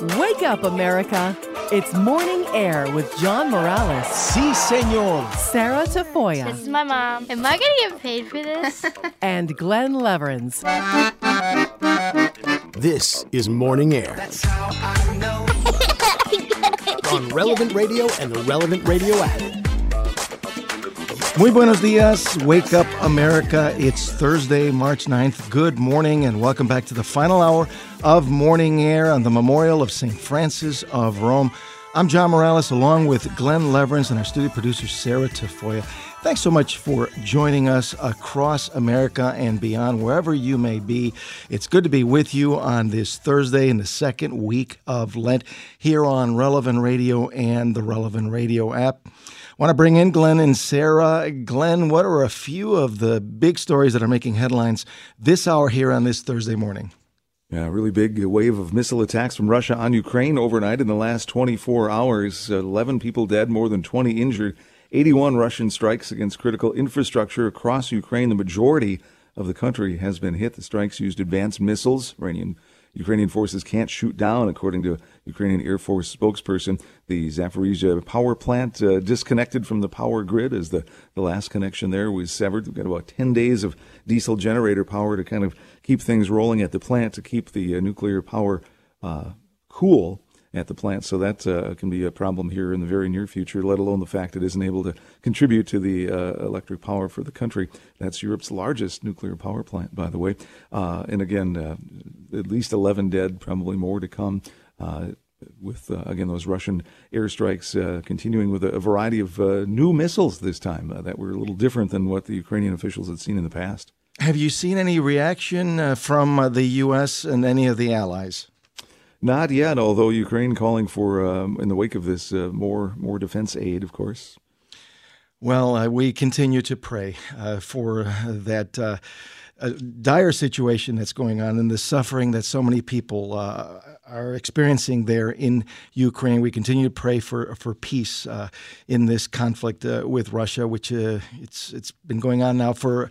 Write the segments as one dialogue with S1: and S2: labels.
S1: Wake up, America. It's Morning Air with John Morales,
S2: Si, senor.
S1: Sarah Tafoya,
S3: This is my mom. Am I gonna get paid for this?
S1: and Glenn Leverins.
S2: This is Morning Air. On Relevant Radio and the Relevant Radio app.
S4: Muy buenos dias. Wake up, America. It's Thursday, March 9th. Good morning, and welcome back to the final hour of Morning Air on the memorial of St. Francis of Rome. I'm John Morales, along with Glenn Leverins and our studio producer, Sarah Tafoya. Thanks so much for joining us across America and beyond, wherever you may be. It's good to be with you on this Thursday in the second week of Lent here on Relevant Radio and the Relevant Radio app. Want to bring in Glenn and Sarah. Glenn, what are a few of the big stories that are making headlines this hour here on this Thursday morning?
S5: Yeah, a really big wave of missile attacks from Russia on Ukraine overnight in the last 24 hours. 11 people dead, more than 20 injured. 81 Russian strikes against critical infrastructure across Ukraine. The majority of the country has been hit. The strikes used advanced missiles. Iranian Ukrainian forces can't shoot down, according to Ukrainian Air Force spokesperson. The Zaporizhia power plant uh, disconnected from the power grid as the, the last connection there was severed. We've got about 10 days of diesel generator power to kind of keep things rolling at the plant, to keep the uh, nuclear power uh, cool at the plant. So that uh, can be a problem here in the very near future, let alone the fact it isn't able to contribute to the uh, electric power for the country. That's Europe's largest nuclear power plant, by the way. Uh, and again, uh, at least 11 dead, probably more to come. Uh, with uh, again those Russian airstrikes continuing with a, a variety of new missiles this time that were a little different than what the Ukrainian officials had seen in the past.
S4: Have you seen any reaction from the U.S. and any of the allies?
S5: Not yet, although Ukraine calling for, um, in the wake of this, uh, more more defense aid, of course.
S4: Well, uh, we continue to pray uh, for that uh, dire situation that's going on and the suffering that so many people uh, are experiencing there in Ukraine. We continue to pray for for peace uh, in this conflict with Russia, which it's it's been going on now for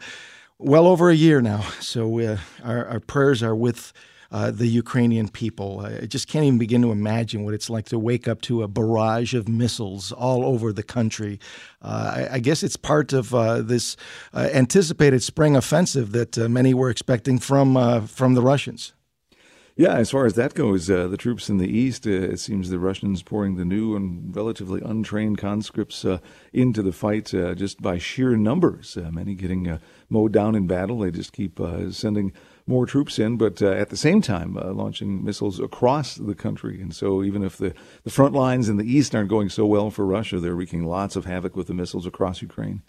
S4: well over a year now. So our, our prayers are with uh, the Ukrainian people. I just can't even begin to imagine what it's like to wake up to a barrage of missiles all over the country. Uh, I, I, guess it's part of uh, this uh, anticipated spring offensive that uh, many were expecting from uh, from the Russians.
S5: Yeah, as far as that goes, the troops in the east, it seems the Russians pouring the new and relatively untrained conscripts into the fight just by sheer numbers. many getting mowed down in battle. They just keep sending more troops in, but uh, at the same time uh, launching missiles across the country. And so even if the, the front lines in the east aren't going so well for Russia, they're wreaking lots of havoc with the missiles across Ukraine.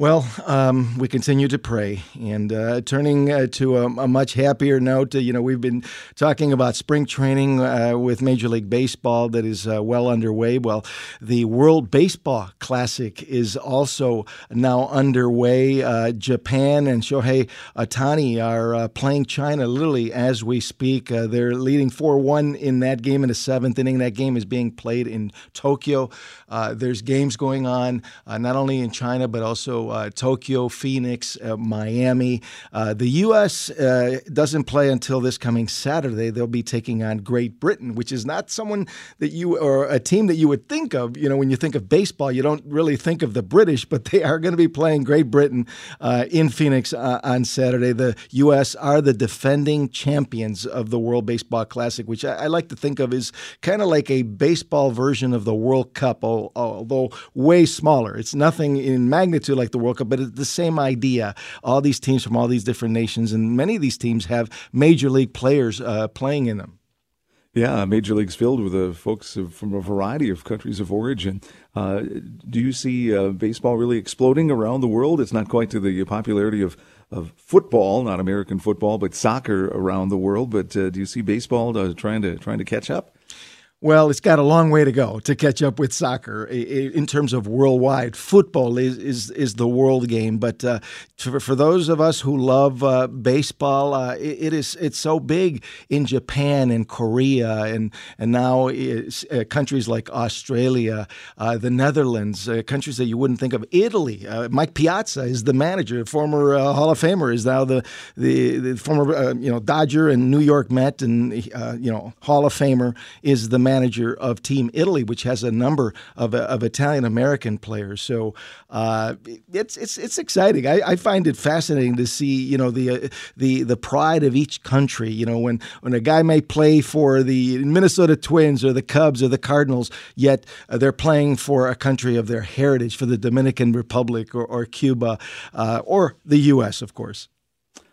S4: Well, um, we continue to pray. And uh, turning uh, to a, a, much happier note, uh, you know, we've been talking about spring training uh, with Major League Baseball that is uh, well underway. Well, the World Baseball Classic is also now underway. Uh, Japan and Shohei Ohtani are playing China literally as we speak. they're leading 4 1 in that game in the seventh inning. That game is being played in Tokyo. There's games going on not only in China, but also uh, Tokyo, Phoenix, uh, Miami. Uh, the U.S. Uh, doesn't play until this coming Saturday. They'll be taking on Great Britain, which is not someone that you or a team that you would think of. You know, when you think of baseball, you don't really think of the British, but they are going to be playing Great Britain uh, in Phoenix uh, on Saturday. The U.S. are the defending champions of the World Baseball Classic, which I, I like to think of as kind of like a baseball version of the World Cup, although way smaller. It's nothing in magnitude like the World Cup, but it's the same idea. All these teams from all these different nations, and many of these teams have major league players uh, playing in them.
S5: Yeah, Major League's filled with uh, folks from a variety of countries of origin. Uh, do you see uh, baseball really exploding around the world? It's not quite to the popularity of, of football, not American football, but soccer around the world. But uh, do you see baseball uh, trying to trying to catch up?
S4: Well, it's got a long way to go to catch up with soccer in terms of worldwide. Football is is, is the world game, but uh, for, for those of us who love uh, baseball, uh, it, it is it's so big in Japan and Korea and and now uh, countries like Australia, uh, the Netherlands, uh, countries that you wouldn't think of. Italy, Mike Piazza is the manager, former Hall of Famer, is now the the, the former you know Dodger and New York Met and you know Hall of Famer is the manager of Team Italy, which has a number of, of Italian American players. So uh, it's it's it's exciting. I, I, find it fascinating to see you know the uh, the the pride of each country. You know when when a guy may play for the Minnesota Twins or the Cubs or the Cardinals, yet uh, they're playing for a country of their heritage, for the Dominican Republic or, or Cuba uh, or the U.S. of course.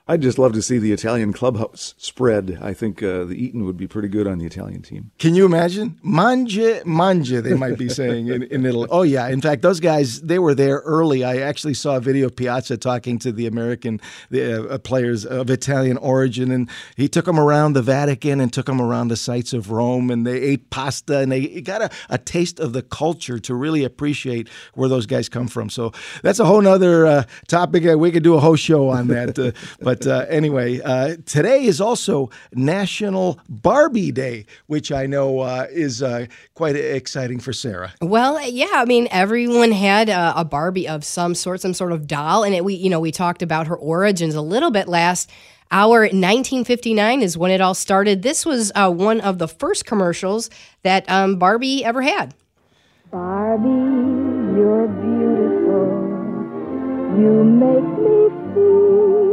S5: I'd just love to see the Italian clubhouse spread. I think uh, the Eton would be pretty good on the Italian team.
S4: Can you imagine? Mangia, mangia, they might be saying in, in Italy. Oh, yeah. In fact, those guys, they were there early. I actually saw a video of Piazza talking to the American the, uh, players of Italian origin, and he took them around the Vatican and took them around the sites of Rome, and they ate pasta, and they got a, a taste of the culture to really appreciate where those guys come from. So that's a whole other uh, topic. We could do a whole show on that. Uh, but but uh, anyway, uh, today is also National Barbie Day, which I know uh, is uh, quite exciting for Sarah.
S6: Well, yeah, I mean, everyone had a, a Barbie of some sort, some sort of doll, and it, we, you know, we talked about her origins a little bit last. Our 1959 is when it all started. This was uh, one of the first commercials that um, Barbie ever had.
S7: Barbie, you're beautiful. You make me feel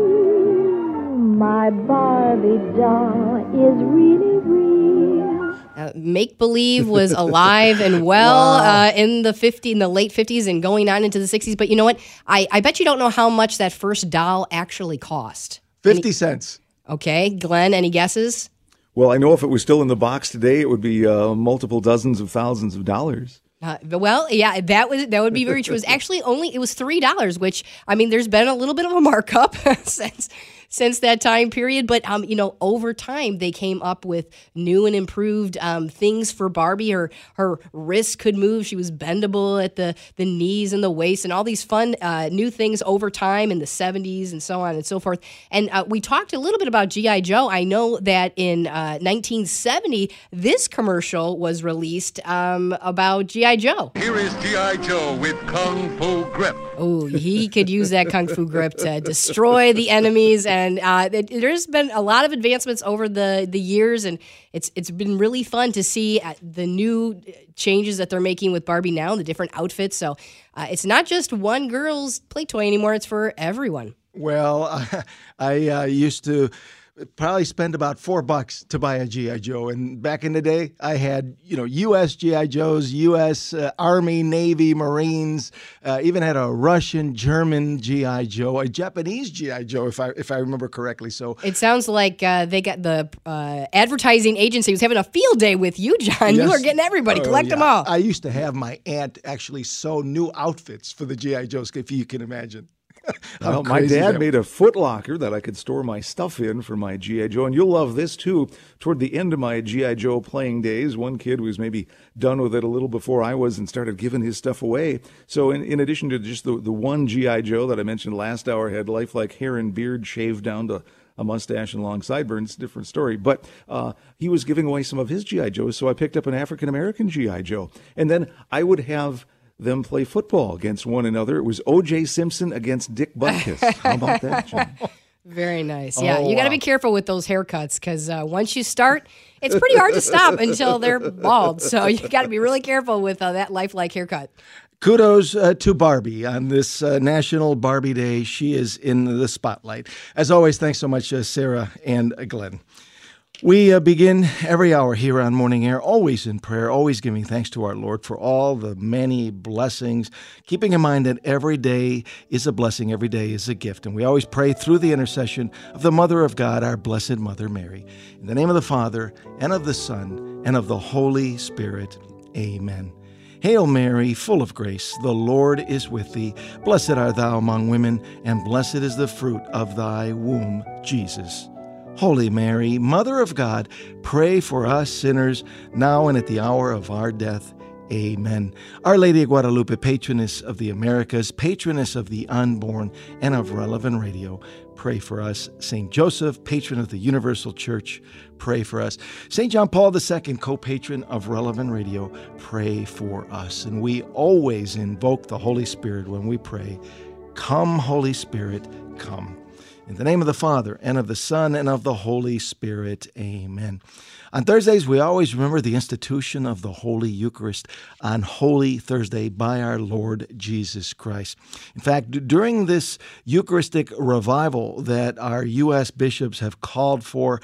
S7: my Barbie doll is really real.
S6: Uh, make believe was alive and well wow. uh, in the 50 in the late 50s and going on into the 60s but you know what I, I bet you don't know how much that first doll actually cost
S4: 50 any, cents
S6: okay glenn any guesses
S5: well i know if it was still in the box today it would be uh, multiple dozens of thousands of dollars
S6: uh, well, yeah, that was that would be very true. It was actually only it was three dollars, which I mean, there's been a little bit of a markup since since that time period. But um, you know, over time they came up with new and improved um, things for Barbie. Her her wrist could move. She was bendable at the the knees and the waist, and all these fun uh, new things over time in the 70s and so on and so forth. And uh, we talked a little bit about GI Joe. I know that in 1970 uh, this commercial was released um, about GI Joe.
S8: Here is GI Joe with Kung Fu grip.
S6: Oh, he could use that Kung Fu grip to destroy the enemies and and uh, it, there's been a lot of advancements over the the years, and it's it's been really fun to see uh, the new changes that they're making with Barbie now, and the different outfits. So uh, it's not just one girl's play toy anymore; it's for everyone.
S4: Well, I uh, used to probably spend about four bucks to buy a GI Joe. And back in the day, I had you know U.S. GI Joes, U.S. Uh, Army, Navy, Marines, uh, even had a Russian, German GI Joe, a Japanese GI Joe, if I if I remember correctly. So
S6: it sounds like uh, they got the uh, advertising agency was having a field day with you, John. Yes. You were getting everybody oh, collect yeah. them all.
S4: I used to have my aunt actually sew new outfits for the GI Joes, if you can imagine.
S5: well, my dad made a footlocker that I could store my stuff in for my GI Joe, and you'll love this too. Toward the end of my GI Joe playing days, one kid was maybe done with it a little before I was and started giving his stuff away. So, in, in addition to just the the one GI Joe that I mentioned last hour had lifelike hair and beard shaved down to a mustache and long sideburns, different story. But uh, he was giving away some of his GI Joes, so I picked up an African American GI Joe, and then I would have them play football against one another. It was O.J. Simpson against Dick Butkus. How about that, John?
S6: Very nice. Yeah, oh, you got to wow. be careful with those haircuts because uh, once you start, it's pretty hard to stop until they're bald. So you got to be really careful with uh, that lifelike haircut.
S4: Kudos uh, to Barbie on this uh, National Barbie Day. She is in the spotlight. As always, thanks so much, uh, Sarah and Glenn. We uh, begin every hour here on Morning Air, always in prayer, always giving thanks to our Lord for all the many blessings, keeping in mind that every day is a blessing, every day is a gift. And we always pray through the intercession of the Mother of God, our Blessed Mother Mary. In the name of the Father, and of the Son, and of the Holy Spirit. Amen. Hail Mary, full of grace, the Lord is with thee. Blessed art thou among women, and blessed is the fruit of thy womb, Jesus. Holy Mary, Mother of God, pray for us sinners now and at the hour of our death. Amen. Our Lady of Guadalupe, patroness of the Americas, patroness of the unborn, and of relevant radio, pray for us. St. Joseph, patron of the Universal Church, pray for us. St. John Paul II, co patron of relevant radio, pray for us. And we always invoke the Holy Spirit when we pray. Come, Holy Spirit, come. In the name of the Father, and of the Son, and of the Holy Spirit. Amen. On Thursdays, we always remember the institution of the Holy Eucharist on Holy Thursday by our Lord Jesus Christ. In fact, during this Eucharistic revival that our U.S. bishops have called for,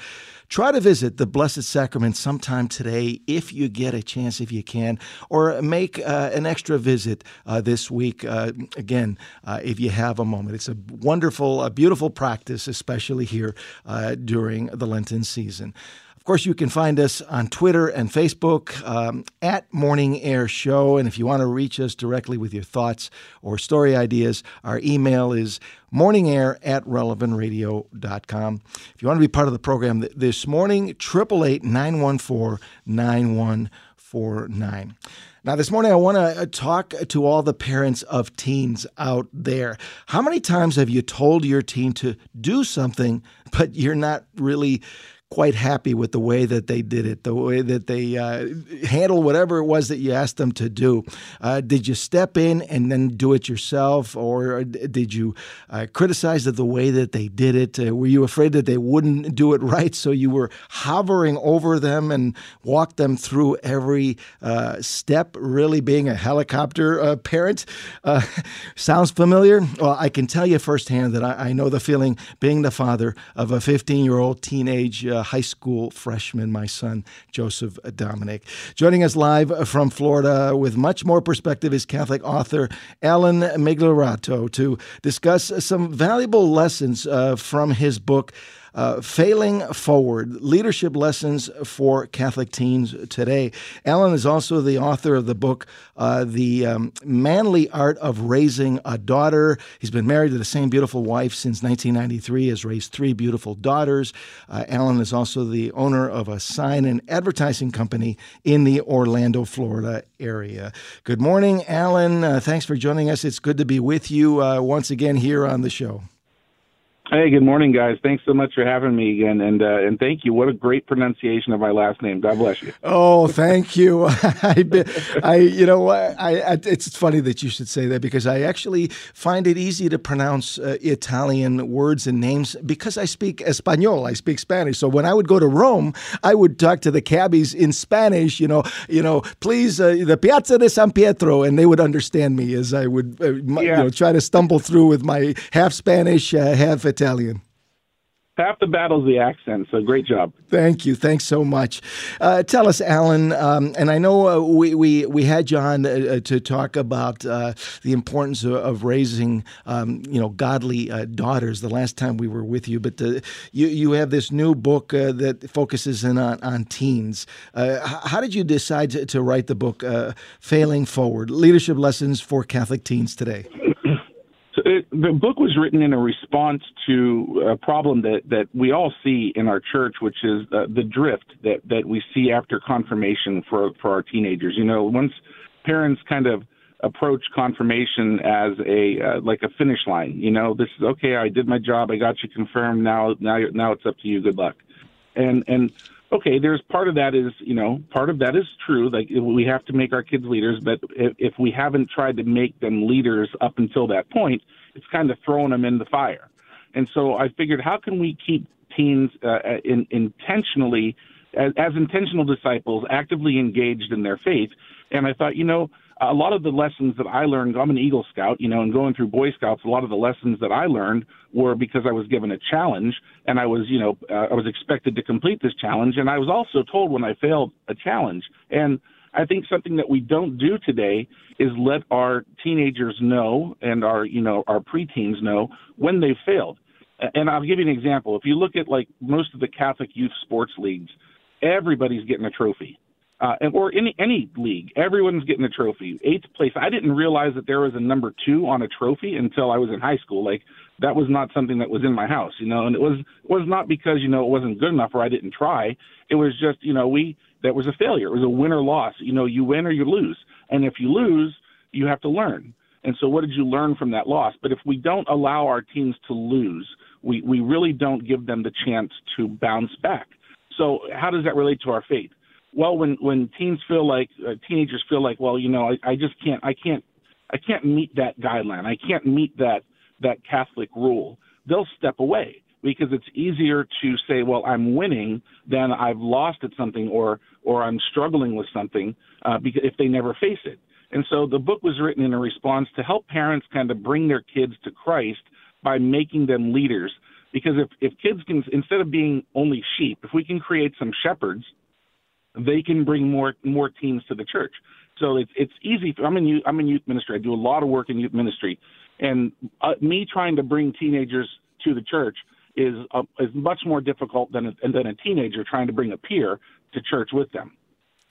S4: Try to visit the Blessed Sacrament sometime today if you get a chance, if you can, or make uh, an extra visit uh, this week. Uh, again, uh, if you have a moment. It's a wonderful, a beautiful practice, especially here uh, during the Lenten season. Of course, you can find us on Twitter and Facebook um, at Morning Air Show. And if you want to reach us directly with your thoughts or story ideas, our email is morningair at relevantradio.com. If you want to be part of the program this morning, 888 914 9149. Now, this morning, I want to uh, talk to all the parents of teens out there. How many times have you told your teen to do something, but you're not really quite happy with the way that they did it, the way that they uh, handled whatever it was that you asked them to do. Uh, did you step in and then do it yourself, or did you uh, criticize the way that they did it? Uh, were you afraid that they wouldn't do it right, so you were hovering over them and walked them through every uh, step, really being a helicopter uh, parent? sounds familiar? Well, I can tell you firsthand that I, I, know the feeling being the father of a 15 year old teenage high school freshman, my son, Joseph Dominic. Joining us live from Florida with much more perspective is Catholic author Alan Migliorato to discuss some valuable lessons uh, from his book. Uh, Failing Forward Leadership Lessons for Catholic Teens Today. Alan is also the author of the book, uh, The um, Manly Art of Raising a Daughter. He's been married to the same beautiful wife since 1993, has raised three beautiful daughters. Uh, Alan is also the owner of a sign and advertising company in the Orlando, Florida area. Good morning, Alan. Uh, thanks for joining us. It's good to be with you uh, once again here on the show.
S9: Hey, good morning, guys. Thanks so much for having me again, and uh, and thank you. What a great pronunciation of my last name. God bless you.
S4: Oh, thank you. I, I, you know, I, I, it's funny that you should say that because I actually find it easy to pronounce uh, Italian words and names because I speak Espanol. I speak Spanish. So when I would go to Rome, I would talk to the cabbies in Spanish. You know, you know, please, uh, the Piazza de San Pietro, and they would understand me as I would, uh, yeah. you know, try to stumble through with my half Spanish, uh, half Italian Italian.
S9: Half the battle's the accent, so great job.
S4: Thank you. Thanks so much. Uh, tell us, Alan, um, and I know uh, we, we, we had you on uh, uh to talk about uh, the importance of, of raising, um, you know, godly uh, daughters the last time we were with you, but the, you, you have this new book that focuses in on, on teens. how did you decide to, to write the book, Failing Forward, Leadership Lessons for Catholic Teens Today?
S9: It, the book was written in a response to a problem that, that we all see in our church, which is uh, the drift that, that we see after confirmation for, for our teenagers. You know, once parents kind of approach confirmation as a uh, like a finish line, you know, this is okay. I did my job. I got you confirmed. Now, now, now it's up to you. Good luck. And and okay, there's part of that is you know part of that is true. Like we have to make our kids leaders, but if, if we haven't tried to make them leaders up until that point, it's kind of throwing them in the fire. And so I figured, how can we keep teens uh, in, intentionally as, as intentional disciples, actively engaged in their faith? And I thought, you know, a lot of the lessons that I learned, I'm an Eagle Scout, you know, and going through Boy Scouts, a lot of the lessons that I learned were because I was given a challenge and I was, you know, uh, I was expected to complete this challenge. And I was also told when I failed a challenge. And I think something that we don't do today is let our teenagers know and our, you know, our preteens know when they've failed. And I'll give you an example. If you look at like most of the Catholic youth sports leagues, everybody's getting a trophy uh, or any any league. Everyone's getting a trophy. Eighth place. I didn't realize that there was a number two on a trophy until I was in high school. Like that was not something that was in my house, you know. And it was was not because you know it wasn't good enough or I didn't try. It was just you know we that was a failure. It was a win or loss. You know, you win or you lose. And if you lose, you have to learn. And so, what did you learn from that loss? But if we don't allow our teams to lose, we we really don't give them the chance to bounce back. So, how does that relate to our faith? well, when when teens feel like uh, teenagers feel like, well, you know, I, I just can't, I can't, I can't meet that guideline. I can't meet that that Catholic rule. They'll step away because it's easier to say, well, I'm winning than I've lost at something or or I'm struggling with something uh, because if they never face it. And so the book was written in a response to help parents kind of bring their kids to Christ by making them leaders. Because if, if kids can, instead of being only sheep, if we can create some shepherds they can bring more more teams to the church. So it's it's easy. For, I'm in youth, I'm in youth ministry. I do a lot of work in youth ministry, and uh, me trying to bring teenagers to the church is uh, is much more difficult than a, than a teenager trying to bring a peer to church with them.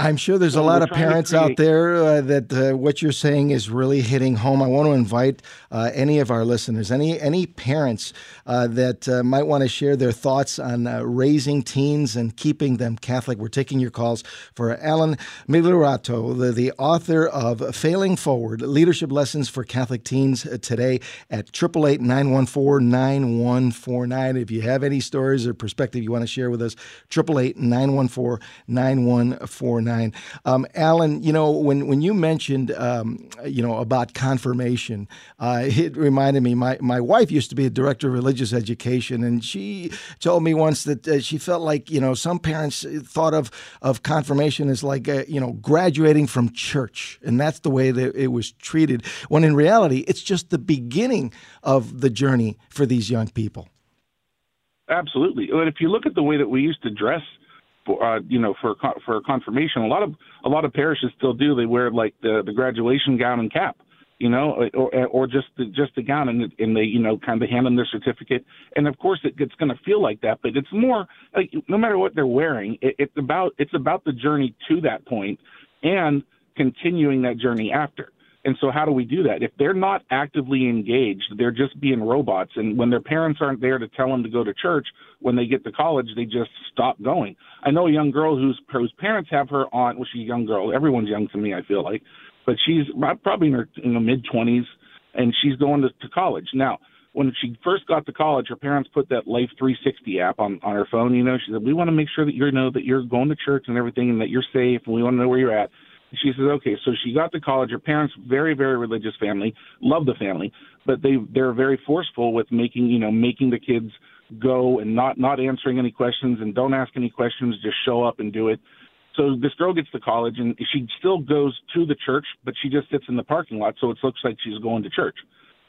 S4: I'm sure there's a lot of parents out there uh, that uh, what you're saying is really hitting home. I want to invite uh, any of our listeners, any any parents uh, that uh, might want to share their thoughts on uh, raising teens and keeping them Catholic. We're taking your calls for Alan Migliorato, the, the author of Failing Forward: Leadership Lessons for Catholic Teens today at 888-914-9149. If you have any stories or perspective you want to share with us, 888-914-9149 Um, Alan, you know when when you mentioned um, you know about confirmation, uh, it reminded me. My my wife used to be a director of religious education, and she told me once that uh, she felt like you know some parents thought of of confirmation as like uh, you know graduating from church, and that's the way that it was treated. When in reality, it's just the beginning of the journey for these young people.
S9: Absolutely. And if you look at the way that we used to dress for uh, you know for for confirmation. A lot of a lot of parishes still do. They wear like the the graduation gown and cap, you know, or or just the, just the gown and and they you know kind of hand them their certificate. And of course, it, it's going to feel like that, but it's more like no matter what they're wearing, it, it's about it's about the journey to that point and continuing that journey after. And so, how do we do that? If they're not actively engaged, they're just being robots. And when their parents aren't there to tell them to go to church, when they get to college, they just stop going. I know a young girl whose whose parents have her on. Well, she's a young girl. Everyone's young to me. I feel like, but she's probably in her in the mid twenties, and she's going to, to college now. When she first got to college, her parents put that Life 360 app on on her phone. You know, she said, "We want to make sure that you know that you're going to church and everything, and that you're safe, and we want to know where you're at." She says, okay, so she got to college. Her parents, very, very religious family, love the family, but they they're very forceful with making you know making the kids go and not not answering any questions and don't ask any questions, just show up and do it. So this girl gets to college and she still goes to the church, but she just sits in the parking lot, so it looks like she's going to church.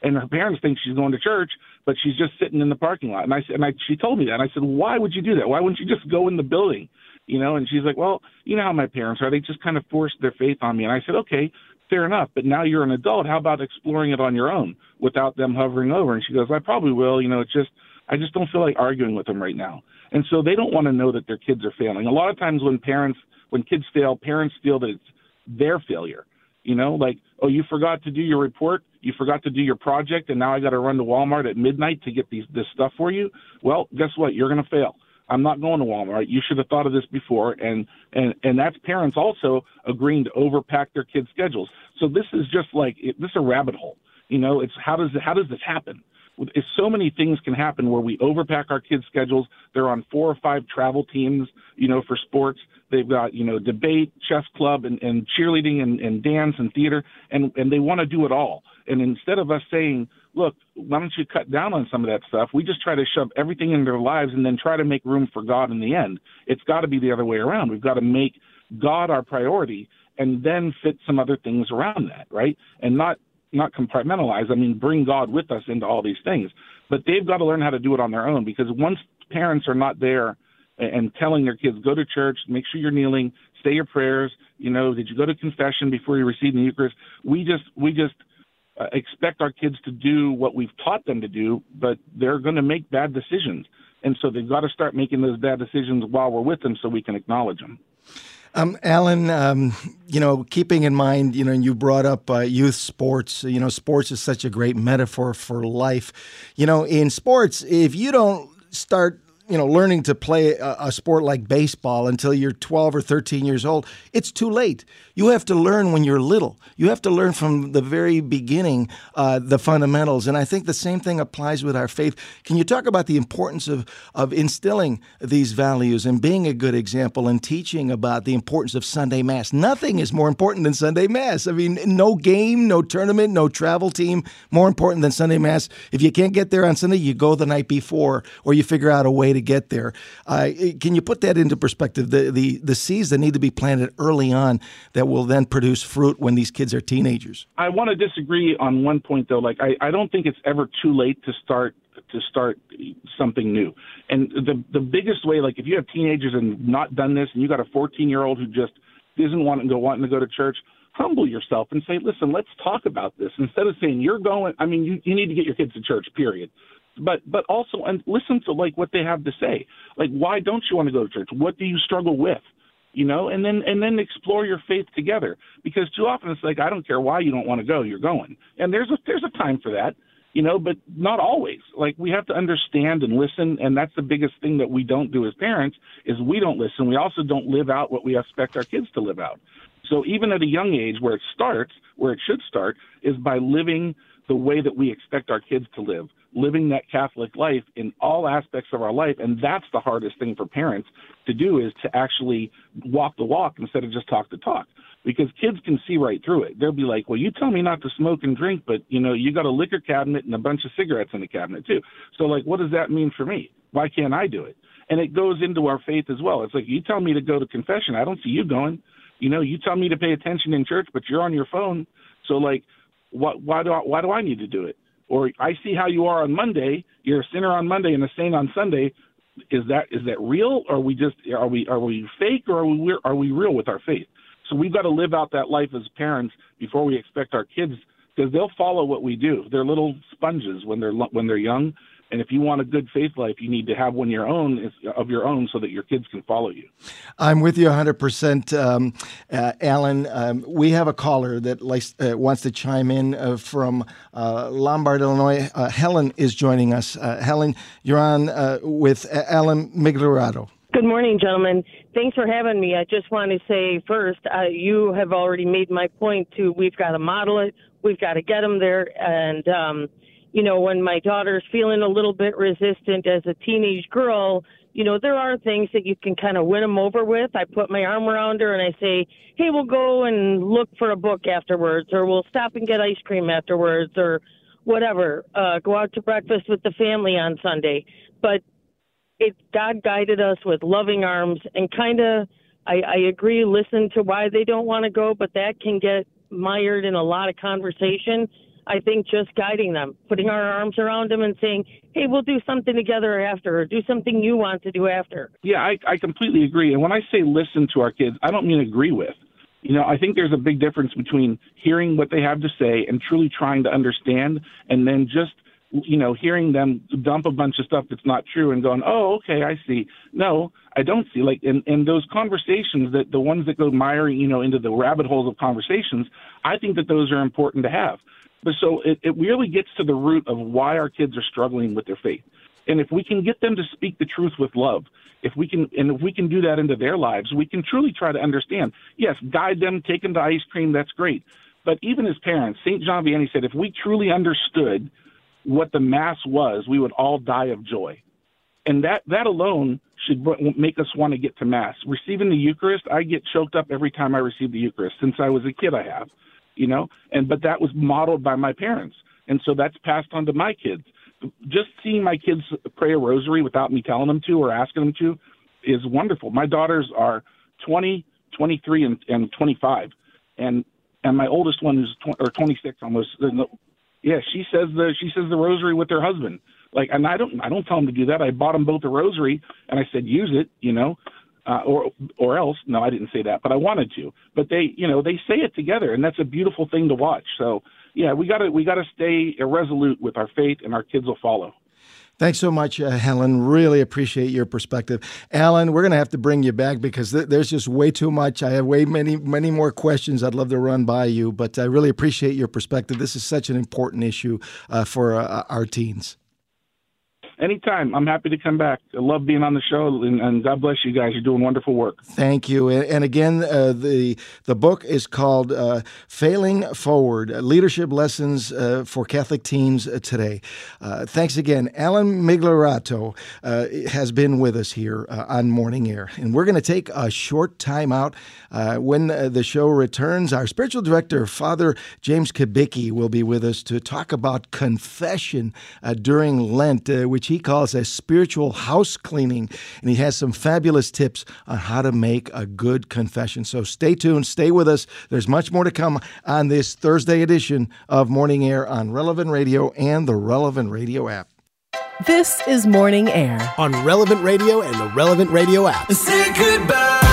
S9: And her parents think she's going to church, but she's just sitting in the parking lot. And I and I, she told me that. And I said, why would you do that? Why wouldn't you just go in the building? You know, and she's like, well, you know how my parents are. They just kind of forced their faith on me. And I said, okay, fair enough. But now you're an adult. How about exploring it on your own without them hovering over? And she goes, I probably will. You know, it's just, I just don't feel like arguing with them right now. And so they don't want to know that their kids are failing. A lot of times when parents, when kids fail, parents feel that it's their failure. You know, like, oh, you forgot to do your report, you forgot to do your project, and now I got to run to Walmart at midnight to get these this stuff for you. Well, guess what? You're going to fail. I'm not going to Walmart. You should have thought of this before. And and and that's parents also agreeing to overpack their kids' schedules. So this is just like it, this is a rabbit hole. You know, it's how does how does this happen? If so many things can happen where we overpack our kids' schedules. They're on four or five travel teams, you know, for sports. They've got you know debate, chess club, and, and cheerleading, and, and dance and theater, and and they want to do it all. And instead of us saying, look, why don't you cut down on some of that stuff? We just try to shove everything into their lives and then try to make room for God in the end. It's got to be the other way around. We've got to make God our priority and then fit some other things around that, right? And not not compartmentalize. I mean, bring God with us into all these things. But they've got to learn how to do it on their own because once parents are not there and telling their kids go to church, make sure you're kneeling, say your prayers. You know, did you go to confession before you receive the Eucharist? We just we just uh, expect our kids to do what we've taught them to do, but they're going to make bad decisions. And so they've got to start making those bad decisions while we're with them so we can acknowledge them.
S4: Um, Alan, um, you know, keeping in mind, you know, you brought up uh, youth sports. You know, sports is such a great metaphor for life. You know, in sports, if you don't start you know learning to play a, a, sport like baseball until you're 12 or 13 years old it's too late. You have to learn when you're little. You have to learn from the very beginning uh, the fundamentals. And i think the same thing applies with our faith. Can you talk about the importance of, of instilling these values and being a good example and teaching about the importance of sunday mass? Nothing is more important than sunday mass. I mean no game no tournament no travel team more important than sunday mass. If you can't get there on sunday you go the night before or you figure out a way to get there. Uh, can you put that into perspective? The, the, the seeds that need to be planted early on that will then produce fruit when these kids are teenagers?
S9: I want to disagree on one point, though. Like, I, I don't think it's ever too late to start to start something new. And the the biggest way, like if you have teenagers and not done this, and you got a 14 year old who just isn't wanting to go wanting to go to church, humble yourself and say, listen, let's talk about this instead of saying you're going. I mean, you you need to get your kids to church. Period but but also and listen to like what they have to say. Like why don't you want to go to church? What do you struggle with? You know, and then and then explore your faith together. Because too often it's like I don't care why you don't want to go, you're going. And there's a there's a time for that, you know, but not always. Like we have to understand and listen, and that's the biggest thing that we don't do as parents is we don't listen. We also don't live out what we expect our kids to live out. So even at a young age, where it starts, where it should start, is by living the way that we expect our kids to live living that Catholic life in all aspects of our life. And that's the hardest thing for parents to do is to actually walk the walk instead of just talk the talk. Because kids can see right through it. They'll be like, Well, you tell me not to smoke and drink, but you know, you got a liquor cabinet and a bunch of cigarettes in the cabinet too. So like what does that mean for me? Why can't I do it? And it goes into our faith as well. It's like you tell me to go to confession, I don't see you going. You know, you tell me to pay attention in church, but you're on your phone. So like what why do I why do I need to do it? Or I see how you are on Monday. You're a sinner on Monday and a saint on Sunday. Is that is that real? Or are we just are we are we fake or are we are we real with our faith? So we've got to live out that life as parents before we expect our kids because they'll follow what we do. They're little sponges when they're when they're young, and if you want a good faith life, you need to have one your own of your own, so that your kids can follow you.
S4: I'm with you 100, um, percent uh, Alan. Um, we have a caller that likes, uh, wants to chime in uh, from uh, Lombard, Illinois. Uh, Helen is joining us. Uh, Helen, you're on with Alan Migliorato.
S10: Good morning, gentlemen. Thanks for having me. I just want to say first, you have already made my point. To we've got to model it. We've got to get them there, and um, you know, when my daughter's feeling a little bit resistant as a teenage girl, you know, there are things that you can kind of win them over with. I put my arm around her and I say, hey, we'll go and look for a book afterwards, or we'll stop and get ice cream afterwards, or whatever. Uh, go out to breakfast with the family on Sunday. But it God guided us with loving arms and kind of, I, I agree, listen to why they don't want to go, but that can get mired in a lot of conversation I think just guiding them, putting our arms around them and saying, hey, we'll do something together after, or do something you want to do after.
S9: Yeah, I, I completely agree. And when I say listen to our kids, I don't mean agree with. You know, I think there's a big difference between hearing what they have to say and truly trying to understand, and then just you know, hearing them dump a bunch of stuff that's not true and going, oh, okay, I see. No, I don't see. Like, in, in those conversations, that the ones that go miring, you know, into the rabbit holes of conversations, I think that those are important to have. But so it, it really gets to the root of why our kids are struggling with their faith. And if we can get them to speak the truth with love, if we can, and if we can do that into their lives, we can truly try to understand. Yes, guide them, take them to ice cream, that's great. But even as parents, St. John Vianney said, if we truly understood what the Mass was, we would all die of joy. And that, that alone should make us want to get to Mass. Receiving the Eucharist, I get choked up every time I receive the Eucharist. Since I was a kid, I have you know, and but that was modeled by my parents, and so that's passed on to my kids. Just seeing my kids pray a rosary without me telling them to or asking them to is wonderful. My daughters are 20, 23, and, and 25, and and my oldest one is tw- or 26 almost. Yeah, she says the she says the rosary with her husband. Like, and I don't I don't tell them to do that. I bought them both a rosary, and I said use it, you know uh, or or else no i didn't say that but i wanted to but they you know they say it together and that's a beautiful thing to watch so yeah we got to we got to stay irresolute with our faith and our kids will follow
S4: Thanks so much, uh, Helen. Really appreciate your perspective. Alan, we're going to have to bring you back because th- there's just way too much. I have way many, many more questions I'd love to run by you, but I really appreciate your perspective. This is such an important issue uh, for uh, our teens.
S9: Anytime. I'm happy to come back. I love being on the show, and, and God bless you guys. You're doing wonderful work.
S4: Thank you. And, again, uh, the the book is called uh, "Failing Forward: Leadership Lessons uh, for Catholic Teens Today." Uh, thanks again, Alan Migliorato uh, has been with us here uh, on Morning Air, and we're going to take a short time out. when the show returns, our spiritual director, Father James Kubicki, will be with us to talk about confession during Lent, which he calls a spiritual house cleaning. And he has some fabulous tips on how to make a good confession. So stay tuned, stay with us. There's much more to come on this Thursday edition of Morning Air on Relevant Radio and the Relevant Radio app.
S1: This is Morning Air
S2: on Relevant Radio and the Relevant Radio app.
S11: Say goodbye, goodbye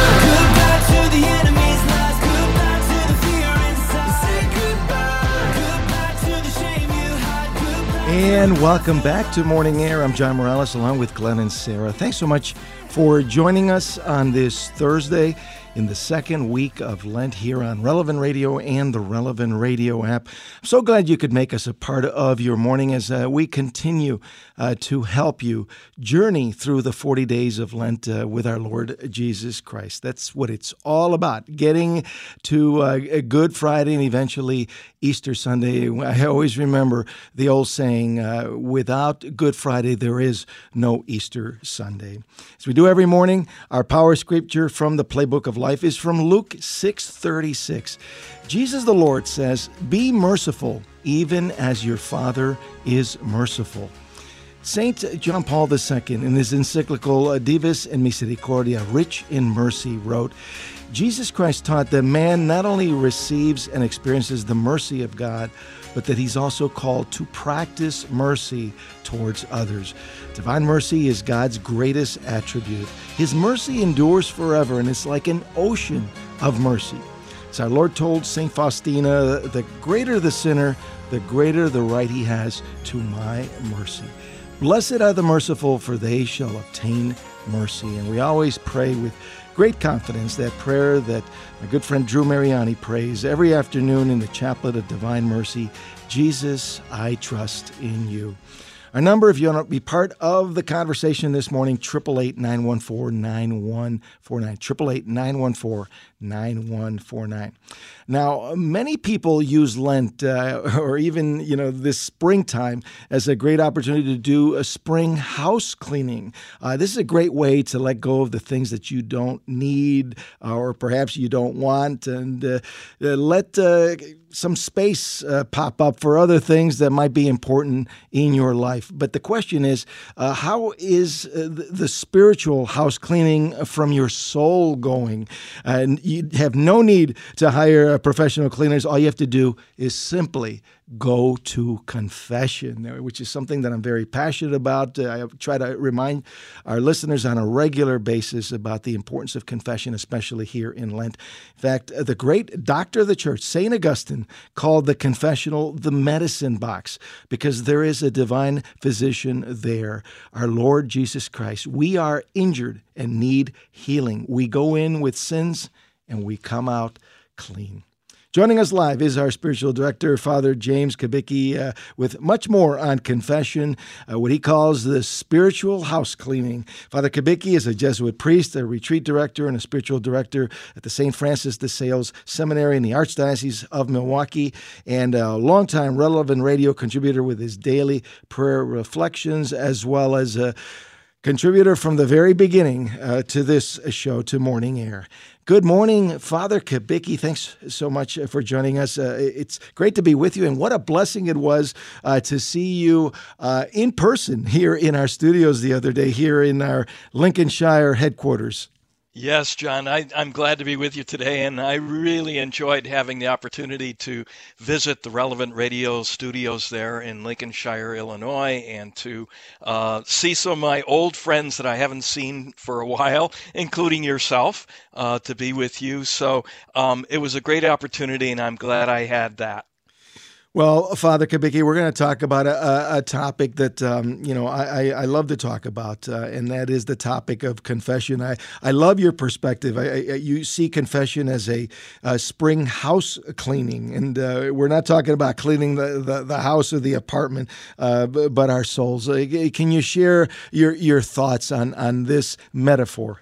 S4: And welcome back to Morning Air. I'm John Morales along with Glenn and Sarah. Thanks so much for joining us on this Thursday in the second week of Lent here on Relevant Radio and the Relevant Radio app. I'm so glad you could make us a part of your morning as uh, we continue uh, to help you journey through the 40 days of Lent uh, with our Lord Jesus Christ. That's what it's all about getting to uh, Good Friday and eventually Easter Sunday. I always remember the old saying, uh, without Good Friday, there is no Easter Sunday. As we do every morning, our power scripture from the playbook of life is from Luke 6:36. Jesus the Lord says, "Be merciful, even as your Father is merciful." Saint John Paul II, in his encyclical uh, Dives in Misericordia, Rich in Mercy, wrote, Jesus Christ taught that man not only receives and experiences the mercy of God, but that he's also called to practice mercy towards others. Divine mercy is God's greatest attribute. His mercy endures forever, and it's like an ocean of mercy. As our Lord told St. Faustina, the greater the sinner, the greater the right he has to my mercy. Blessed are the merciful, for they shall obtain mercy. And we always pray with great confidence that prayer that my good friend Drew Mariani prays every afternoon in the Chaplet of Divine Mercy Jesus, I trust in you. Our number, if you want to be part of the conversation this morning, 888 914 9149. 888 914 9149. Now, many people use Lent uh, or even, you know, this springtime as a great opportunity to do a spring house cleaning. Uh, this is a great way to let go of the things that you don't need or perhaps you don't want and uh, uh let uh, some space uh, pop up for other things that might be important in your life. But the question is, uh, how is uh, the, spiritual house cleaning from your soul going? And you have no need to hire professional cleaners. All you have to do is simply go to confession, which is something that I'm very passionate about. Uh, I try to remind our listeners on a regular basis about the importance of confession, especially here in Lent. In fact, uh, the great doctor of the church, St. Augustine, called the confessional the medicine box because there is a divine physician there, our Lord Jesus Christ. We are injured and need healing. We go in with sins and we come out clean. Joining us live is our spiritual director, Father James Kubicki, uh, with much more on confession, uh, what he calls the spiritual house cleaning. Father Kubicki is a Jesuit priest, a retreat director, and a spiritual director at the St. Francis de Sales Seminary in the Archdiocese of Milwaukee, and a longtime relevant radio contributor with his daily prayer reflections, as well as a contributor from the very beginning uh, to this show, to Morning Air. Good morning, Father Kubicki. Thanks so much for joining us. Uh, it's great to be with you, and what a blessing it was uh, to see you uh, in person here in our studios the other day, here in our Lincolnshire headquarters.
S12: Yes, John, I, am glad to be with you today, and I really enjoyed having the opportunity to visit the relevant radio studios there in Lincolnshire, Illinois, and to uh, see some of my old friends that I haven't seen for a while, including yourself, uh, to be with you. So um, it was a great opportunity, and I'm glad I had that.
S4: Well, Father Kubicki, we're going to talk about a, a, topic that um, you know I, I, love to talk about, uh, and that is the topic of confession. I, I love your perspective. I, I, you see confession as a, a spring house cleaning, and uh, we're not talking about cleaning the, the, the house or the apartment, uh, but our souls. Uh, Can you share your your thoughts on on this metaphor?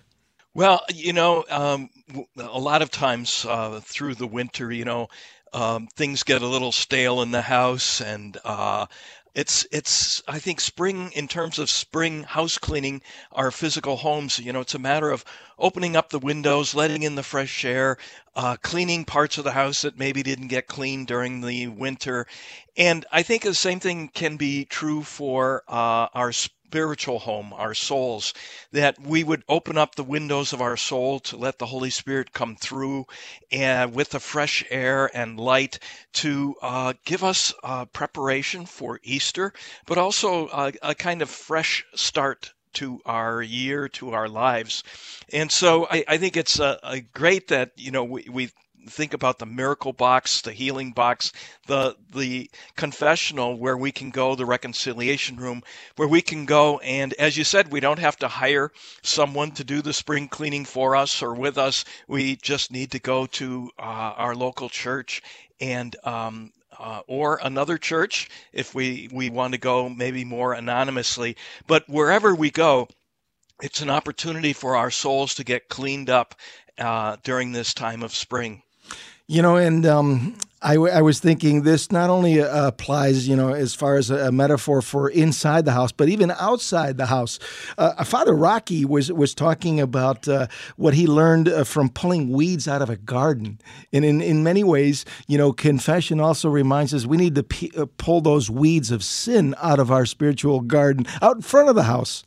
S12: Well, you know, um, a lot of times uh, through the winter, you know, um, things get a little stale in the house, and uh, it's it's I think spring in terms of spring house cleaning our physical homes. You know, it's a matter of opening up the windows, letting in the fresh air, uh, cleaning parts of the house that maybe didn't get cleaned during the winter, and I think the same thing can be true for uh, our spiritual home, our souls, that we would open up the windows of our soul to let the Holy Spirit come through and with the fresh air and light to uh, give us uh, preparation for Easter, but also a, a kind of fresh start to our year, to our lives. And so I, I think it's uh, great that, you know, we, we think about the miracle box, the healing box, the the confessional where we can go, the reconciliation room where we can go and as you said, we don't have to hire someone to do the spring cleaning for us or with us. We just need to go to uh, our local church and um, uh, or another church if we, we want to go maybe more anonymously. But wherever we go, it's an opportunity for our souls to get cleaned up uh, during this time of spring.
S4: You know, and um, I, w- I was thinking this not only uh, applies, you know, as far as a, a, metaphor for inside the house, but even outside the house. Uh, Father Rocky was was talking about uh, what he learned uh, from pulling weeds out of a garden, and in, in many ways, you know, confession also reminds us we need to p- uh, pull those weeds of sin out of our spiritual garden, out in front of the house.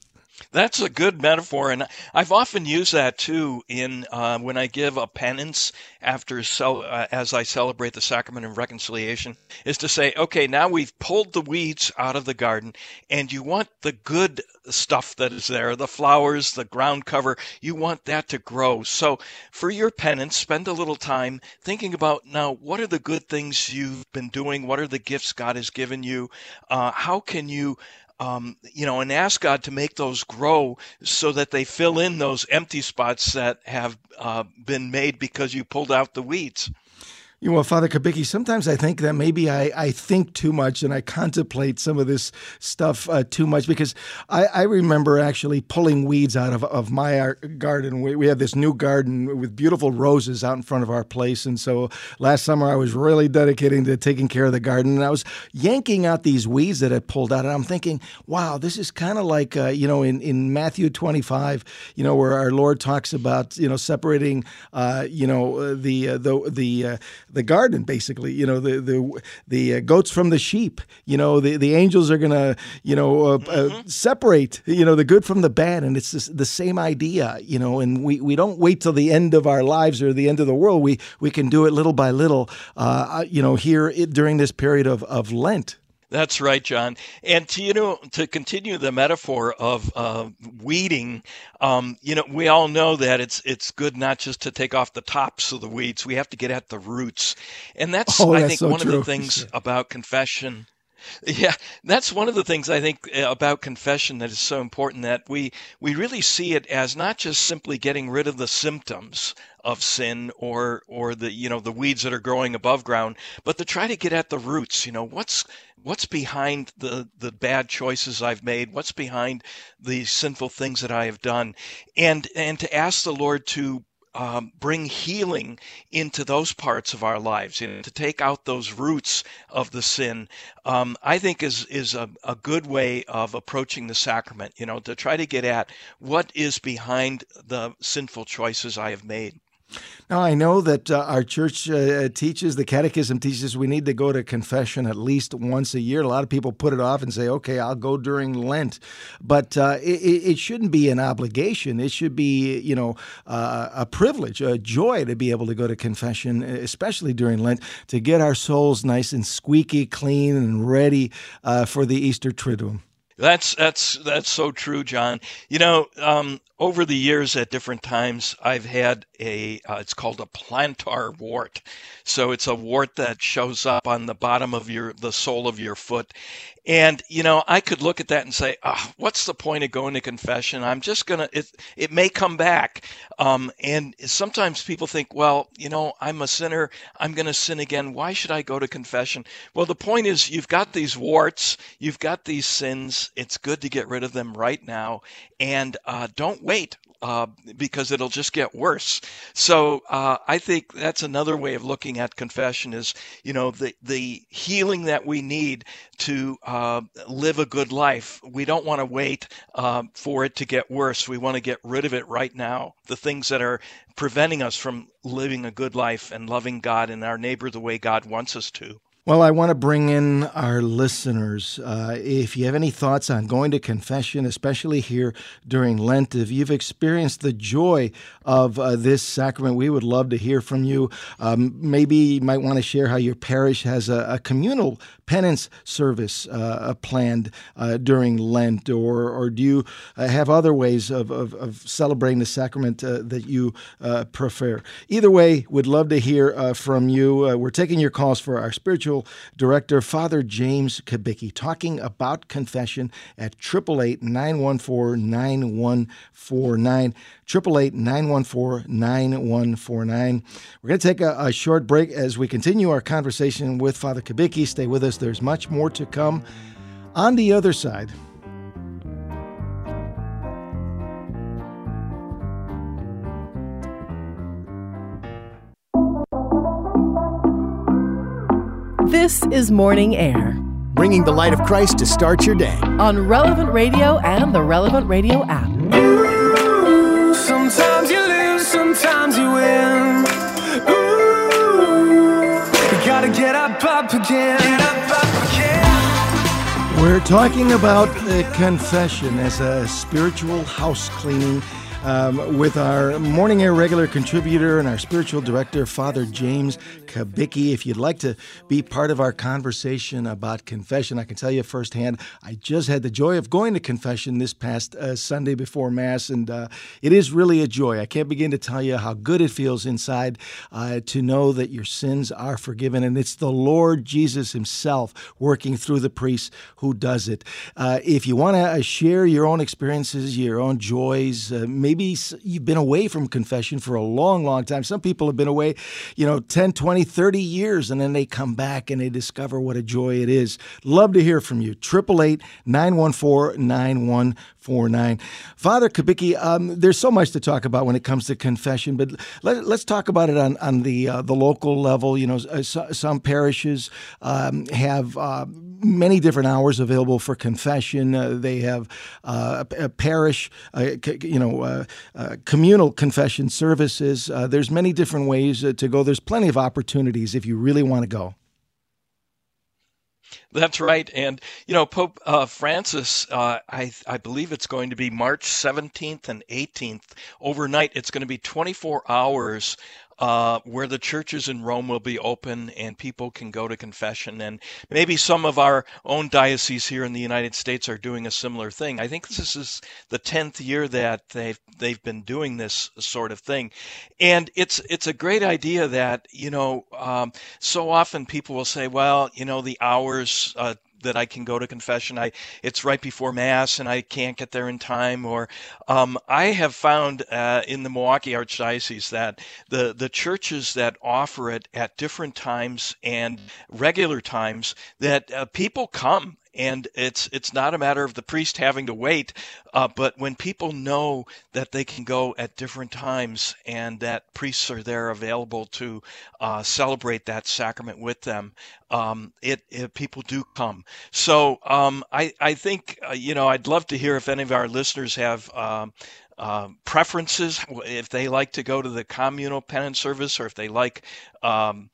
S12: That's a good metaphor, and I've often used that too in uh, when I give a penance after cel- uh, as I celebrate the sacrament of reconciliation, is to say, okay, now we've pulled the weeds out of the garden, and you want the good stuff that is there, the flowers, the ground cover, you want that to grow. So for your penance, spend a little time thinking about now what are the good things you've been doing, what are the gifts God has given you, uh, how can you um, you know, and ask God to make those grow so that they fill in those empty spots that have uh, been made because you pulled out the weeds.
S4: You know, Father Kubicki, sometimes I think that maybe I, I think too much and I contemplate some of this stuff uh, too much because I, I remember actually pulling weeds out of, of my garden. We, we have this new garden with beautiful roses out in front of our place. And so last summer I was really dedicating to taking care of the garden and I was yanking out these weeds that I pulled out. And I'm thinking, wow, this is kind of like, uh, you know, in, in Matthew 25, you know, where our Lord talks about, you know, separating, uh, you know, the, uh, the, the, uh, the garden, basically. You know, the the the uh, goats from the sheep. You know, the the angels are gonna you know uh, uh mm-hmm. uh, separate you know the good from the bad, and it's the same idea. You know, and we we don't wait till the end of our lives or the end of the world. We we can do it little by little. Uh, you know, here during this period of of Lent.
S12: That's right, John. And to you know, to continue the metaphor of uh, weeding, um, you know, we all know that it's it's good not just to take off the tops of the weeds. We have to get at the roots, and that's
S4: oh,
S12: I
S4: that's
S12: think
S4: so
S12: one
S4: true.
S12: of the things about confession. Yeah, that's one of the things I think uh, about confession that is so important that we we really see it as not just simply getting rid of the symptoms of sin or or the you know the weeds that are growing above ground, but to try to get at the roots. You know what's what's behind the the bad choices I've made, what's behind the sinful things that I have done, and and to ask the Lord to um, bring healing into those parts of our lives, and to take out those roots of the sin, um, I think is is a, a good way of approaching the sacrament. You know, to try to get at what is behind the sinful choices I have made.
S4: Now, I know that uh, our church uh, teaches, the catechism teaches we need to go to confession at least once a year. A lot of people put it off and say, okay, I'll go during Lent. But uh, it, it, shouldn't be an obligation. It should be, you know, uh, a privilege, a joy to be able to go to confession, especially during Lent, to get our souls nice and squeaky clean and ready uh, for the Easter Triduum.
S12: That's that's that's so true, John. You know, um, over the years at different times i've had a uh, it's called a plantar wart. So it's a wart that shows up on the bottom of your the sole of your foot. And you know i could look at that and say oh, what's the point of going to confession? I'm just gonna it, it may come back. Um, and sometimes people think well you know i'm a sinner. I'm gonna sin again. Why should i go to confession? Well the point is you've got these warts you've got these sins. It's good to get rid of them right now. And uh, don't wait uh, because it'll just get worse. So uh, I think that's another way of looking at confession is, you know, the the healing that we need to uh, live a good life. We don't want to wait uh, for it to get worse. We want to get rid of it right now. The things that are preventing us from living a good life and loving God and our neighbor the way God wants us to.
S4: Well, I want to bring in our listeners. Uh, if you have any thoughts on going to confession, especially here during Lent, if you've experienced the joy of uh, this sacrament, we would love to hear from you. Um, maybe you might want to share how your parish has a, a communal penance service uh, planned uh, during Lent, or, or do you uh, have other ways of, of, of celebrating the sacrament uh, that you prefer? Either way, we'd love to hear from you. we're taking your calls for our spiritual director, Father James Kubicki, talking about confession at 888 914 9149. 888 914 9149. We're going to take a, a, short break as we continue our conversation with Father Kubicki. Stay with us, there's much more to come on the other side.
S1: This is Morning Air.
S2: Bringing the light of Christ to start your day.
S1: On Relevant Radio and the Relevant Radio app.
S11: Sometimes you lose, sometimes you win. Ooh, you gotta get up, up again. Get up, up again.
S4: We're talking about confession as a spiritual house cleaning um, with our Morning Air regular contributor and our spiritual director, Father James Kubicki. If you'd like to be part of our conversation about confession, I can tell you firsthand, I just had the joy of going to confession this past uh, Sunday before Mass, and uh, it is really a joy. I can't begin to tell you how good it feels inside uh, to know that your sins are forgiven, and it's the Lord Jesus Himself working through the priest who does it. Uh, if you want to uh, share your own experiences, your own joys, uh, maybe you've been away from confession for a long, long time. Some people have been away, you know, 10, 20, 30 years, and then they come back and they discover what a joy it is. Love to hear from you. 888 914 9149. Father Kubicki, um, there's so much to talk about when it comes to confession, but let, us talk about it on, on the, uh, the local level. You know, uh, some parishes um, have uh, many different hours available for confession. Uh, they have uh, a, a, parish, uh, you know, communal confession services. There's many different ways to go. There's plenty of opportunities if you really want to go.
S12: That's right, and you know Pope uh, Francis, uh, I I believe it's going to be March 17th and 18th overnight. It's going to be 24 hours uh, where the churches in Rome will be open and people can go to confession. And maybe some of our own dioceses here in the United States are doing a similar thing. I think this is the tenth year that they've they've been doing this sort of thing, and it's it's a great idea that you know um, so often people will say, well, you know, the hours. Uh, that I can go to confession. I it's right before mass and I can't get there in time. Or um, I have found uh, in the Milwaukee Archdiocese that the the churches that offer it at different times and regular times that uh, people come and it's it's not a matter of the priest having to wait, uh, but when people know that they can go at different times and that priests are there available to uh, celebrate that sacrament with them, um, it, it, people do come. So um, I I think uh, you know I'd love to hear if any of our listeners have. Um, uh, preferences if they like to go to the communal penance service or if they like um,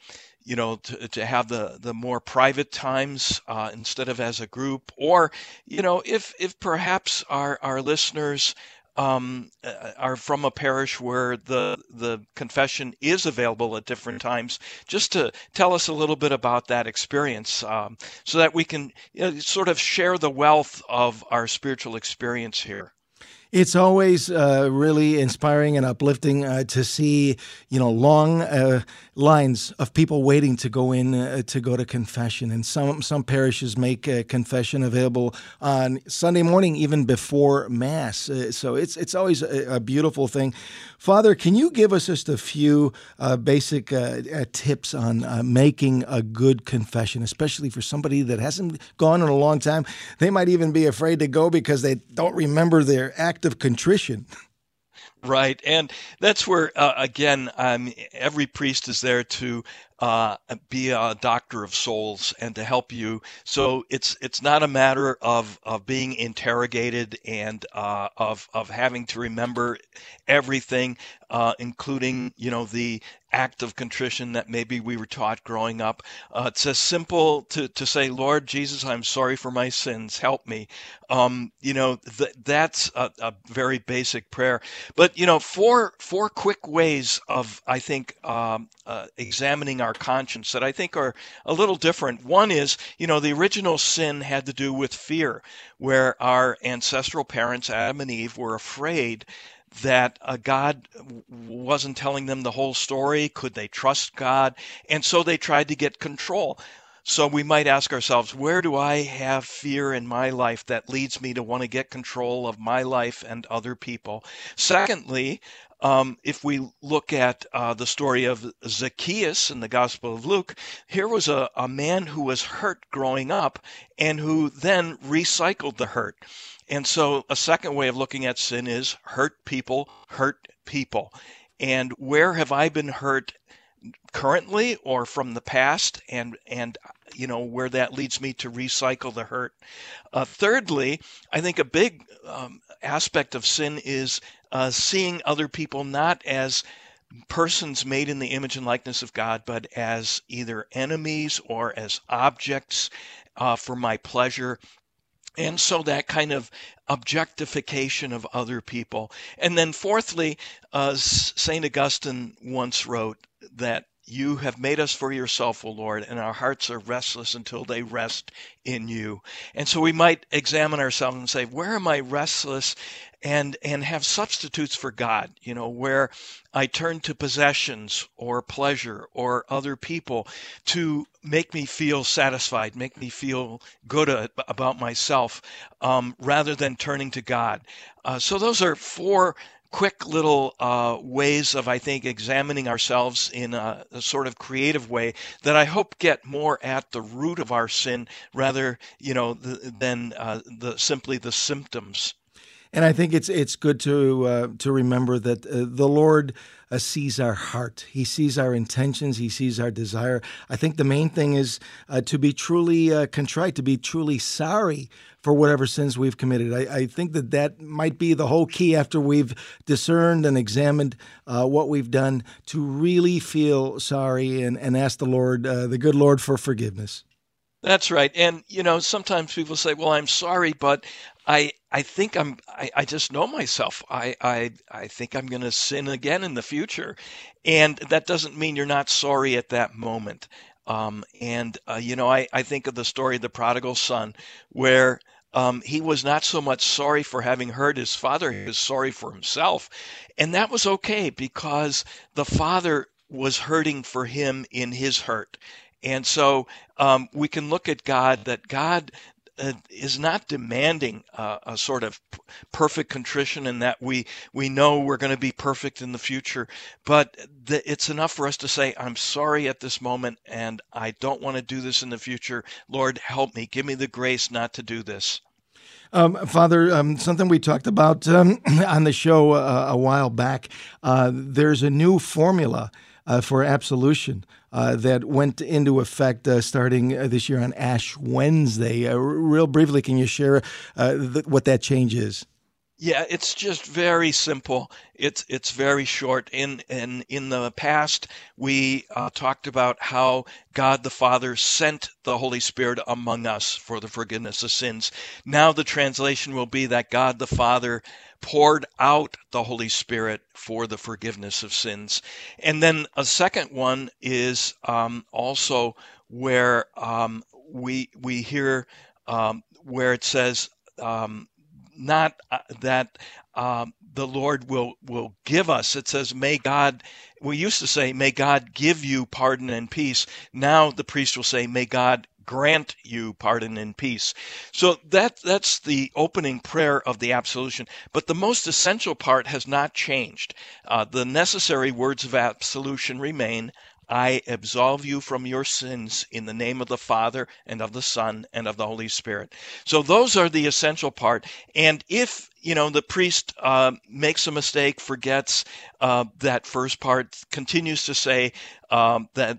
S12: you know, to, to have the, the more private times uh, instead of as a group, or you know, if if perhaps our our listeners um, uh, are from a parish where the the confession is available at different times, just to tell us a little bit about that experience, um, so that we can you know, sort of share the wealth of our spiritual experience here.
S4: It's always uh, really inspiring and uplifting uh, to see, you know, long uh, lines of people waiting to go in uh, to go to confession. And some some parishes make uh, confession available on Sunday morning, even before Mass. Uh, so it's it's always a, a beautiful thing. Father, can you give us just a few uh, basic uh, uh, tips on making a good confession, especially for somebody that hasn't gone in a long time? They might even be afraid to go because they don't remember their act of contrition.
S12: Right, and that's where uh, again, um, every priest is there to uh, be a doctor of souls and to help you. So it's it's not a matter of of being interrogated and uh, of of having to remember everything, uh, including you know the act of contrition that maybe we were taught growing up. Uh, it's as simple to, to say, Lord Jesus, I'm sorry for my sins. Help me. Um, you know, th- that's a, a, very basic prayer. But, you know, four, four quick ways of, I think, um, uh, examining our conscience that I think are a little different. One is, you know, the original sin had to do with fear, where our ancestral parents, Adam and Eve, were afraid that uh, God wasn't telling them the whole story. Could they trust God? And so they tried to get control. So we might ask ourselves, where do I have fear in my life that leads me to want to get control of my life and other people? Secondly, um, if we look at uh, the story of Zacchaeus in the Gospel of Luke, here was a, a man who was hurt growing up and who then recycled the hurt. And so a second way of looking at sin is hurt people hurt people. And where have I been hurt currently or from the past and and you know where that leads me to recycle the hurt. Uh, thirdly, I think a big um, aspect of sin is uh, seeing other people not as persons made in the image and likeness of God, but as either enemies or as objects uh, for my pleasure and so that kind of objectification of other people. And then, fourthly, uh, St. Augustine once wrote that you have made us for yourself, O Lord, and our hearts are restless until they rest in you. And so we might examine ourselves and say, where am I restless? And, and have substitutes for God, you know, where I turn to possessions or pleasure or other people to make me feel satisfied, make me feel good about myself, um, rather than turning to God. Uh, so those are four quick little uh, ways of, I think, examining ourselves in a, a, sort of creative way that I hope get more at the root of our sin rather, you know, the, than uh, the simply the symptoms.
S4: And I think it's it's good to uh, to remember that uh, the Lord uh, sees our heart. He sees our intentions. He sees our desire. I think the main thing is uh, to be truly contrite, to be truly sorry for whatever sins we've committed. I, I, think that that might be the whole key after we've discerned and examined uh, what we've done to really feel sorry and, and ask the Lord, uh, the good Lord, for forgiveness.
S12: That's right. And, you know, sometimes people say, well, I'm sorry, but I, I think I'm, I, I just know myself. I, I, I think I'm going to sin again in the future. And that doesn't mean you're not sorry at that moment. Um, and, uh, you know, I, I think of the story of the prodigal son where um, he was not so much sorry for having hurt his father, he was sorry for himself. And that was okay because the father was hurting for him in his hurt. And so um, we can look at God that God uh, is not demanding uh, a sort of p- perfect contrition and that we we know we're going to be perfect in the future but th- it's enough for us to say i'm sorry at this moment and i don't want to do this in the future lord help me give me the grace not to do this
S4: um, Father, um, something we talked about um, on the show uh, a while back. Uh, there's a new formula uh, for absolution uh, that went into effect uh, starting this year on Ash Wednesday. Real briefly, can you share th- what that change is?
S12: Yeah, it's just very simple. It's it's very short. In in in the past, we uh, talked about how God the Father sent the Holy Spirit among us for the forgiveness of sins. Now the translation will be that God the Father poured out the Holy Spirit for the forgiveness of sins. And then a second one is um, also where um, we we hear um, where it says um, not uh, that um, the Lord will will give us. It says, "May God." We used to say, "May God give you pardon and peace." Now the priest will say, "May God grant you pardon and peace." So that that's the opening prayer of the absolution. But the most essential part has not changed. Uh, the necessary words of absolution remain. I absolve you from your sins in the name of the Father and of the Son and of the Holy Spirit. So those are the essential part. And if you know the priest uh, makes a mistake, forgets uh, that first part, continues to say um, that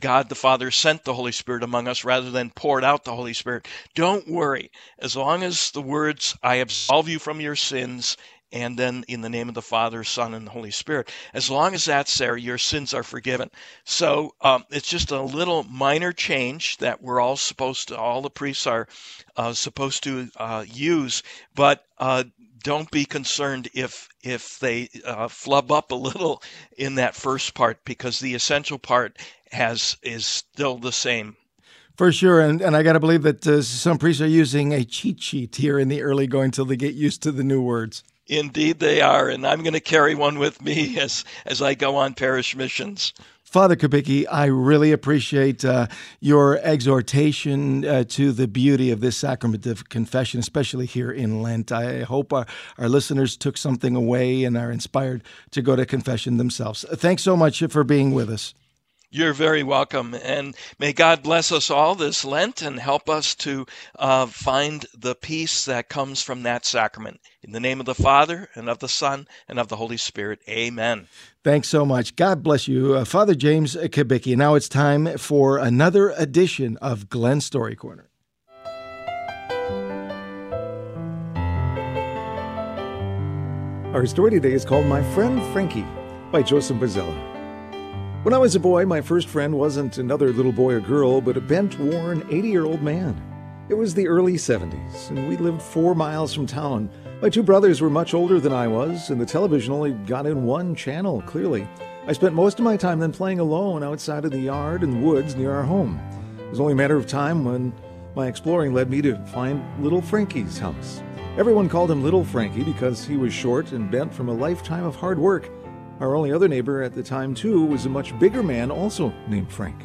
S12: God the Father sent the Holy Spirit among us rather than poured out the Holy Spirit. Don't worry. As long as the words "I absolve you from your sins" and then in the name of the Father, Son, and the Holy Spirit. As long as that's there, your sins are forgiven. So um, it's just a little minor change that we're all supposed to, all the priests are uh, supposed to uh, use, but uh, don't be concerned if if they uh, flub up a little in that first part because the essential part has is still the same.
S4: For sure, and, and I got to believe that uh, some priests are using a cheat sheet here in the early going till they get used to the new words.
S12: Indeed, they are, and I'm going to carry one with me as as I go on parish missions.
S4: Father Kubicki, I really appreciate uh, your exhortation uh, to the beauty of this sacrament of confession, especially here in Lent. I hope our, our listeners took something away and are inspired to go to confession themselves. Thanks so much for being with us.
S12: You're very welcome. And may God bless us all this Lent and help us to uh, find the peace that comes from that sacrament. In the name of the Father, and of the Son, and of the Holy Spirit. Amen.
S4: Thanks so much. God bless you, uh, Father James Kubicki. Now it's time for another edition of Glenn Story Corner.
S5: Our story today is called My Friend Frankie by Joseph Bozzella. When I was a boy, my first friend wasn't another little boy or girl, but a bent, worn 80 year old man. It was the early 70s, and we lived four miles from town. My two brothers were much older than I was, and the television only got in one channel, clearly. I spent most of my time then playing alone outside in the yard and woods near our home. It was only a matter of time when my exploring led me to find little Frankie's house. Everyone called him Little Frankie because he was short and bent from a lifetime of hard work. Our only other neighbor at the time, too, was a much bigger man, also named Frank.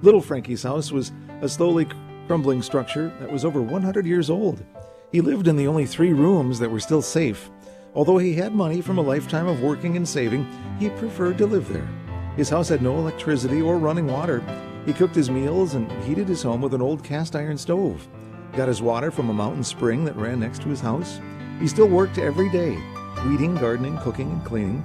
S5: Little Frankie's house was a slowly crumbling structure that was over 100 years old. He lived in the only three rooms that were still safe. Although he had money from a lifetime of working and saving, he preferred to live there. His house had no electricity or running water. He cooked his meals and heated his home with an old cast iron stove. Got his water from a mountain spring that ran next to his house. He still worked every day, weeding, gardening, cooking, and cleaning.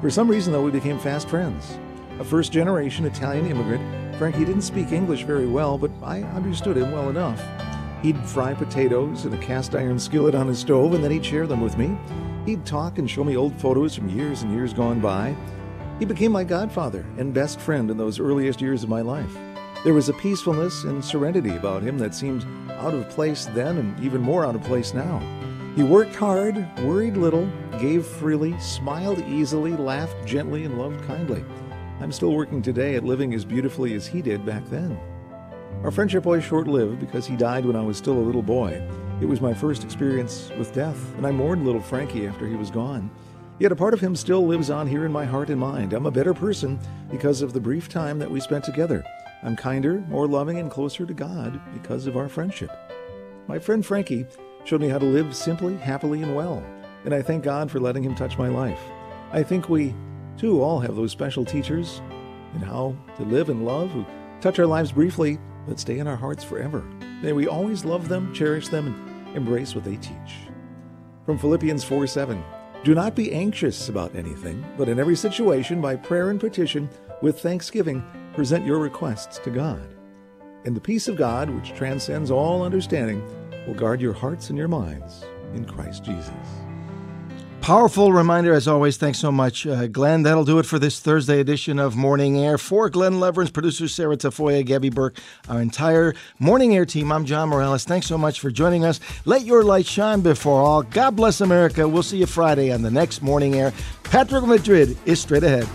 S5: For some reason, though, we became fast friends. A first generation Italian immigrant, Frankie didn't speak English very well, but I understood him well enough. He'd fry potatoes in a cast iron skillet on his stove, and then he'd share them with me. He'd talk and show me old photos from years and years gone by. He became my godfather and best friend in those earliest years of my life. There was a peacefulness and serenity about him that seemed out of place then and even more out of place now. He worked hard, worried little, gave freely, smiled easily, laughed gently, and loved kindly. I'm still working today at living as beautifully as he did back then. Our friendship was short lived because he died when I was still a little boy. It was my first experience with death, and I mourned little Frankie after he was gone. Yet a part of him still lives on here in my heart and mind. I'm a better person because of the brief time that we spent together. I'm kinder, more loving, and closer to God because of our friendship. My friend Frankie showed me how to live simply, happily, and well, and I thank God for letting him touch my life. I think we, too, all have those special teachers in how to live and love who touch our lives briefly but stay in our hearts forever. May we always love them, cherish them, and embrace what they teach. From Philippians 4 7. Do not be anxious about anything, but in every situation, by prayer and petition, with thanksgiving, present your requests to God. And the peace of God, which transcends all understanding, will guard your hearts and your minds in Christ Jesus.
S4: Powerful reminder, as always. Thanks so much, uh, Glenn. That'll do it for this Thursday edition of Morning Air. For Glenn Leverance, producer Sarah Tafoya, Gabby Burke, our entire Morning Air team, I'm John Morales. Thanks so much for joining us. Let your light shine before all. God bless America. We'll see you Friday on the next Morning Air. Patrick Madrid is straight ahead.